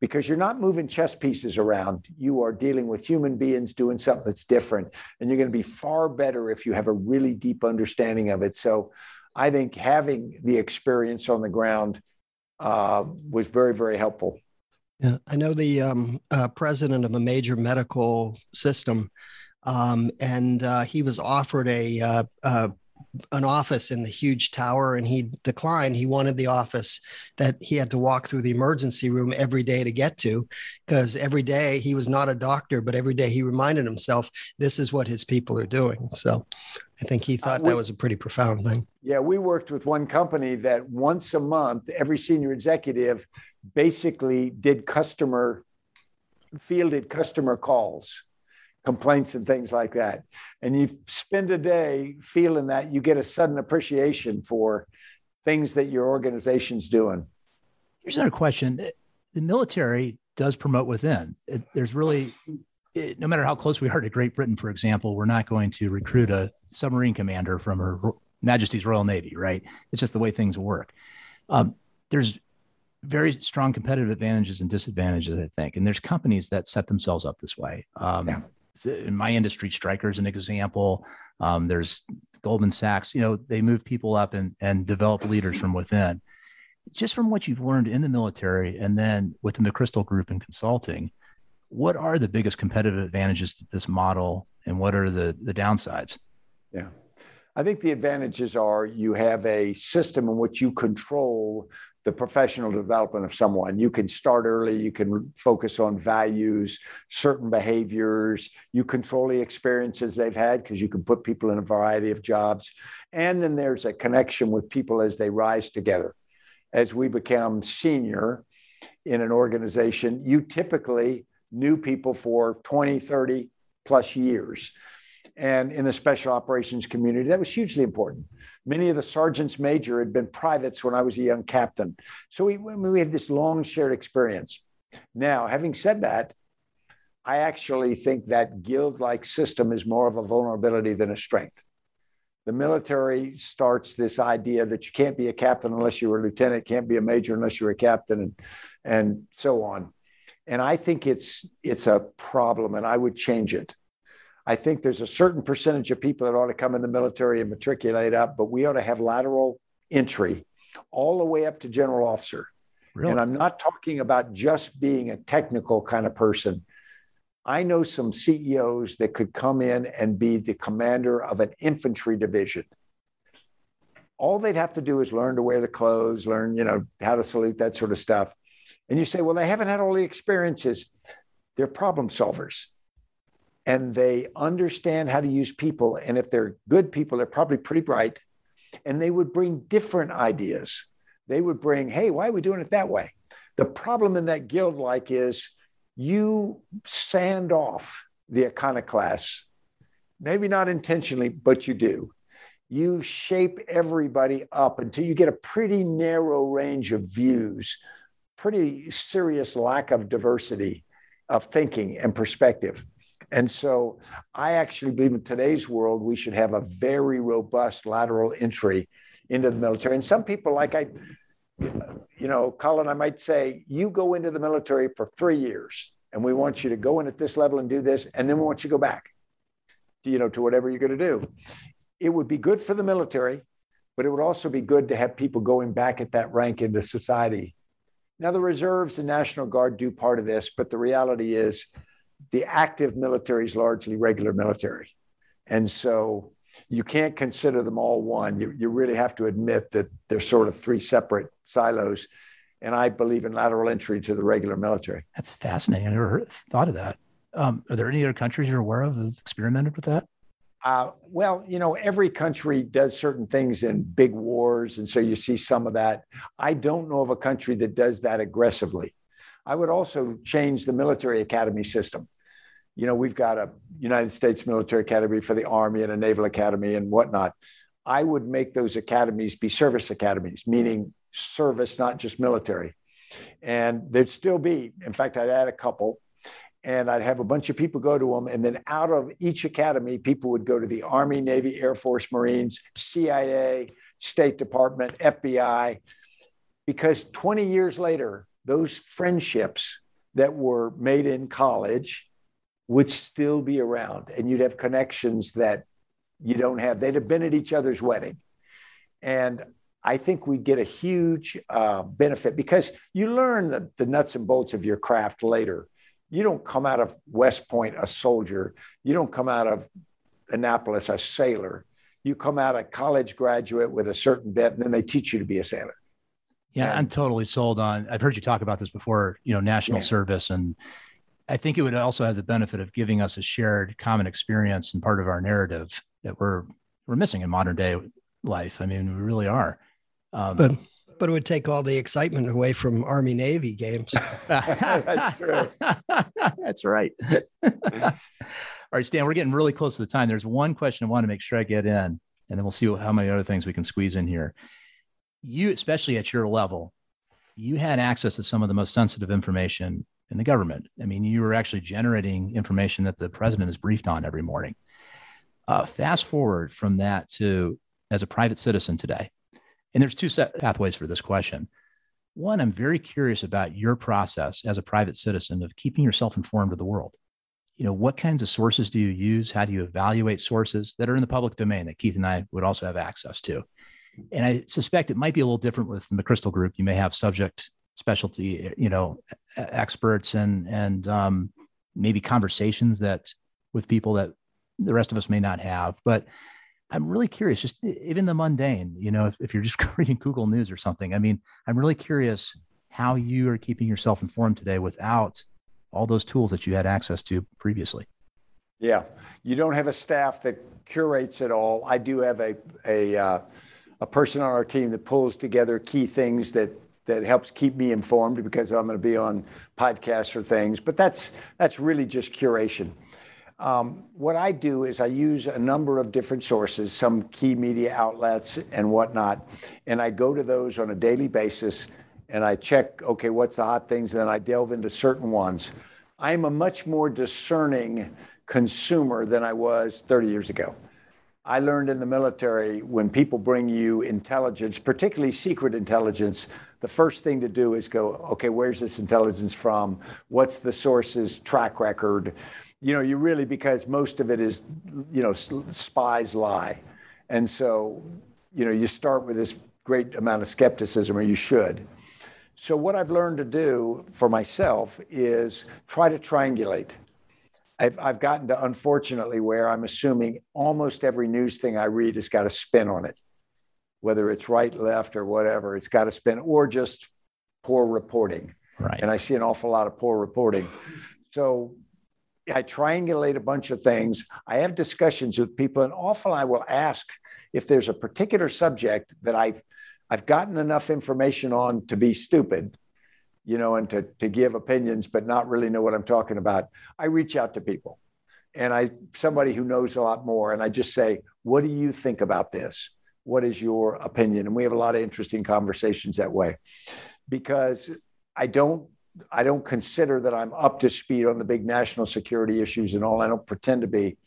Because you're not moving chess pieces around. You are dealing with human beings doing something that's different. And you're going to be far better if you have a really deep understanding of it. So I think having the experience on the ground uh, was very, very helpful. Yeah, I know the um, uh, president of a major medical system, um, and uh, he was offered a uh, uh an office in the huge tower and he declined. He wanted the office that he had to walk through the emergency room every day to get to because every day he was not a doctor but every day he reminded himself this is what his people are doing. So i think he thought uh, we, that was a pretty profound thing. Yeah we worked with one company that once a month every senior executive basically did customer fielded customer calls complaints and things like that. And you spend a day feeling that you get a sudden appreciation for things that your organization's doing. Here's another question. The military does promote within. It, there's really, it, no matter how close we are to Great Britain, for example, we're not going to recruit a submarine commander from Her Majesty's Royal Navy, right? It's just the way things work. Um, there's very strong competitive advantages and disadvantages, I think. And there's companies that set themselves up this way. Um, yeah in my industry, Stryker is an example. Um, there's Goldman Sachs. You know, they move people up and and develop leaders from within. Just from what you've learned in the military, and then within the McChrystal Group and consulting, what are the biggest competitive advantages to this model, and what are the the downsides? Yeah. I think the advantages are you have a system in which you control the professional development of someone. You can start early, you can focus on values, certain behaviors, you control the experiences they've had because you can put people in a variety of jobs. And then there's a connection with people as they rise together. As we become senior in an organization, you typically knew people for 20, 30 plus years. And in the special operations community, that was hugely important. Many of the sergeants major had been privates when I was a young captain. So we, we have this long shared experience. Now, having said that, I actually think that guild like system is more of a vulnerability than a strength. The military starts this idea that you can't be a captain unless you're a lieutenant, can't be a major unless you're a captain, and, and so on. And I think it's it's a problem, and I would change it. I think there's a certain percentage of people that ought to come in the military and matriculate up, but we ought to have lateral entry all the way up to general officer. Really? And I'm not talking about just being a technical kind of person. I know some CEOs that could come in and be the commander of an infantry division. All they'd have to do is learn to wear the clothes, learn, you know, how to salute, that sort of stuff. And you say, well, they haven't had all the experiences. They're problem solvers and they understand how to use people. And if they're good people, they're probably pretty bright. And they would bring different ideas. They would bring, hey, why are we doing it that way? The problem in that guild like is you sand off the iconoclasts, maybe not intentionally, but you do. You shape everybody up until you get a pretty narrow range of views, pretty serious lack of diversity of thinking and perspective. And so I actually believe in today's world, we should have a very robust lateral entry into the military. And some people, like I, you know, Colin, I might say, you go into the military for three years and we want you to go in at this level and do this, and then we want you to go back to, you know, to whatever you're going to do. It would be good for the military, but it would also be good to have people going back at that rank into society. Now, the reserves and National Guard do part of this, but the reality is the active military is largely regular military. And so you can't consider them all one. You, you really have to admit that they're sort of three separate silos. And I believe in lateral entry to the regular military. That's fascinating. I never heard, thought of that. Um, are there any other countries you're aware of that have experimented with that? Uh, well, you know, every country does certain things in big wars. And so you see some of that. I don't know of a country that does that aggressively. I would also change the military academy system. You know, we've got a United States military academy for the Army and a Naval Academy and whatnot. I would make those academies be service academies, meaning service, not just military. And there'd still be, in fact, I'd add a couple and I'd have a bunch of people go to them. And then out of each academy, people would go to the Army, Navy, Air Force, Marines, CIA, State Department, FBI, because 20 years later, those friendships that were made in college would still be around and you'd have connections that you don't have they'd have been at each other's wedding and I think we'd get a huge uh, benefit because you learn the, the nuts and bolts of your craft later. You don't come out of West Point a soldier. You don't come out of Annapolis a sailor. You come out a college graduate with a certain bent, and then they teach you to be a sailor. Yeah, and, I'm totally sold on. I've heard you talk about this before. You know, national yeah. service, and I think it would also have the benefit of giving us a shared common experience and part of our narrative that we're we're missing in modern day life. I mean, we really are. Um, but but it would take all the excitement away from Army Navy games. That's true. That's right. all right, Stan, we're getting really close to the time. There's one question I want to make sure I get in, and then we'll see how many other things we can squeeze in here. You, especially at your level, you had access to some of the most sensitive information in the government. I mean, you were actually generating information that the president is briefed on every morning. Uh, fast forward from that to as a private citizen today, and there's two pathways for this question. One, I'm very curious about your process as a private citizen of keeping yourself informed of the world. You know, what kinds of sources do you use? How do you evaluate sources that are in the public domain that Keith and I would also have access to? And I suspect it might be a little different with the McChrystal Group. You may have subject specialty, you know, experts and and um, maybe conversations that with people that the rest of us may not have. But I'm really curious, just even the mundane, you know, if, if you're just reading Google News or something. I mean, I'm really curious how you are keeping yourself informed today without all those tools that you had access to previously. Yeah, you don't have a staff that curates it all. I do have a a uh, a person on our team that pulls together key things that that helps keep me informed because I'm going to be on podcasts or things. But that's that's really just curation. Um, what I do is I use a number of different sources, some key media outlets and whatnot, and I go to those on a daily basis and I check, okay, what's the hot things, and then I delve into certain ones. I'm a much more discerning consumer than I was 30 years ago. I learned in the military when people bring you intelligence, particularly secret intelligence, the first thing to do is go, okay, where's this intelligence from? What's the source's track record? you know, you really, because most of it is, you know, spies lie. And so, you know, you start with this great amount of skepticism, or you should. So, what I've learned to do for myself is try to triangulate. I've, I've gotten to, unfortunately, where I'm assuming almost every news thing I read has got a spin on it, whether it's right, left, or whatever, it's got a spin, or just poor reporting. Right. And I see an awful lot of poor reporting. So, I triangulate a bunch of things. I have discussions with people, and often I will ask if there's a particular subject that I've I've gotten enough information on to be stupid, you know, and to to give opinions, but not really know what I'm talking about. I reach out to people, and I somebody who knows a lot more, and I just say, "What do you think about this? What is your opinion?" And we have a lot of interesting conversations that way, because I don't I don't consider that I'm up to speed on the big national security issues and all. I don't pretend to be,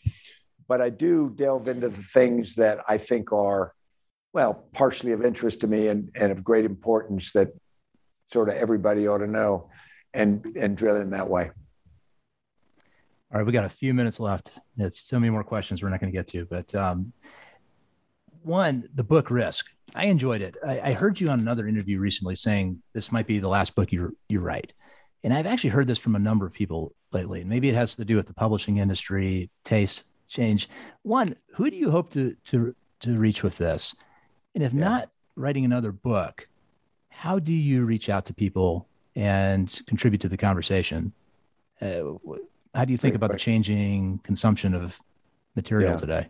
but I do delve into the things that I think are, well, partially of interest to me and, and of great importance that sort of everybody ought to know and, and drill in that way. All right, we got a few minutes left. It's so many more questions we're not going to get to, but um, one, the book Risk. I enjoyed it. I, I, heard you on another interview recently saying this might be the last book you you write. And I've actually heard this from a number of people lately. Maybe it has to do with the publishing industry, taste change. One, who do you hope to to to reach with this? And if yeah. not writing another book, how do you reach out to people and contribute to the conversation? Uh, how do you think Great about question. the changing consumption of material yeah. today?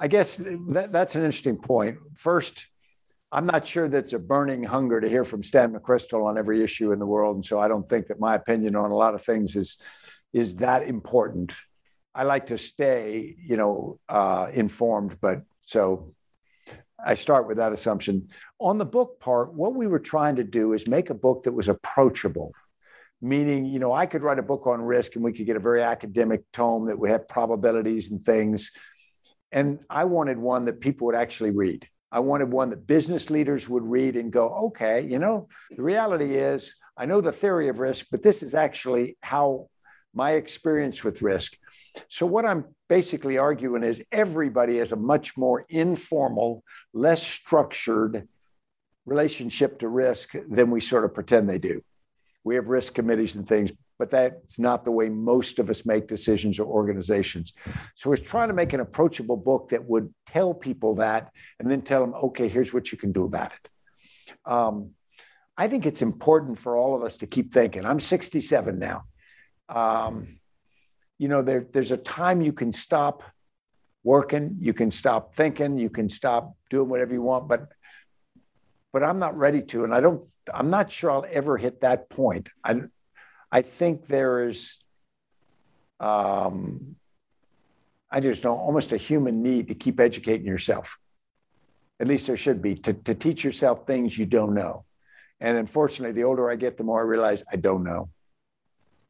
I guess that, that's an interesting point. First, I'm not sure that's a burning hunger to hear from Stan McChrystal on every issue in the world, and so I don't think that my opinion on a lot of things is is that important. I like to stay, you know, uh, informed, but so I start with that assumption. On the book part, what we were trying to do is make a book that was approachable, meaning, you know, I could write a book on risk and we could get a very academic tome that would have probabilities and things. And I wanted one that people would actually read. I wanted one that business leaders would read and go, okay, you know, the reality is I know the theory of risk, but this is actually how my experience with risk. So, what I'm basically arguing is everybody has a much more informal, less structured relationship to risk than we sort of pretend they do. We have risk committees and things, but that's not the way most of us make decisions or organizations. So we're trying to make an approachable book that would tell people that and then tell them, okay, here's what you can do about it. Um, I think it's important for all of us to keep thinking. I'm 67 now. Um, you know, there, there's a time you can stop working, you can stop thinking, you can stop doing whatever you want, but but I'm not ready to, and I don't. I'm not sure I'll ever hit that point. I I think there is. Um, I just know almost a human need to keep educating yourself. At least there should be to, to teach yourself things you don't know. And unfortunately, the older I get, the more I realize I don't know.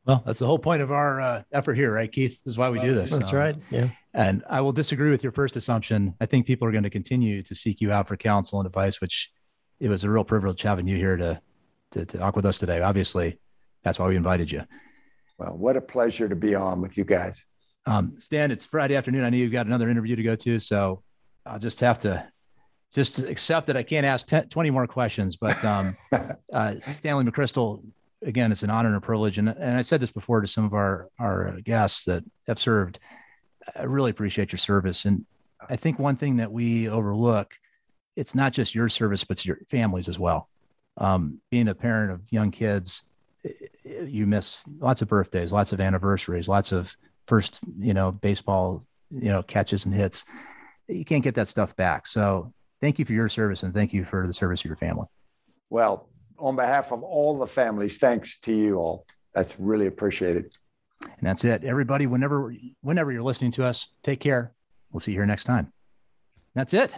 Well, that's the whole point of our uh, effort here, right, Keith? This is why we do this. That's um, right. Yeah. And I will disagree with your first assumption. I think people are going to continue to seek you out for counsel and advice, which it was a real privilege having you here to, to, to talk with us today. Obviously, that's why we invited you. Well, what a pleasure to be on with you guys. Um, Stan, it's Friday afternoon. I know you've got another interview to go to, so I'll just have to just accept that I can't ask 10, 20 more questions. But um, uh, Stanley McChrystal, again, it's an honor and a privilege. And, and I said this before to some of our, our guests that have served. I really appreciate your service. And I think one thing that we overlook, it's not just your service, but your families as well. Um, being a parent of young kids, you miss lots of birthdays, lots of anniversaries, lots of first, you know, baseball, you know, catches and hits. You can't get that stuff back. So thank you for your service and thank you for the service of your family. Well, on behalf of all the families, thanks to you all. That's really appreciated. And that's it. Everybody, whenever whenever you're listening to us, take care. We'll see you here next time. That's it.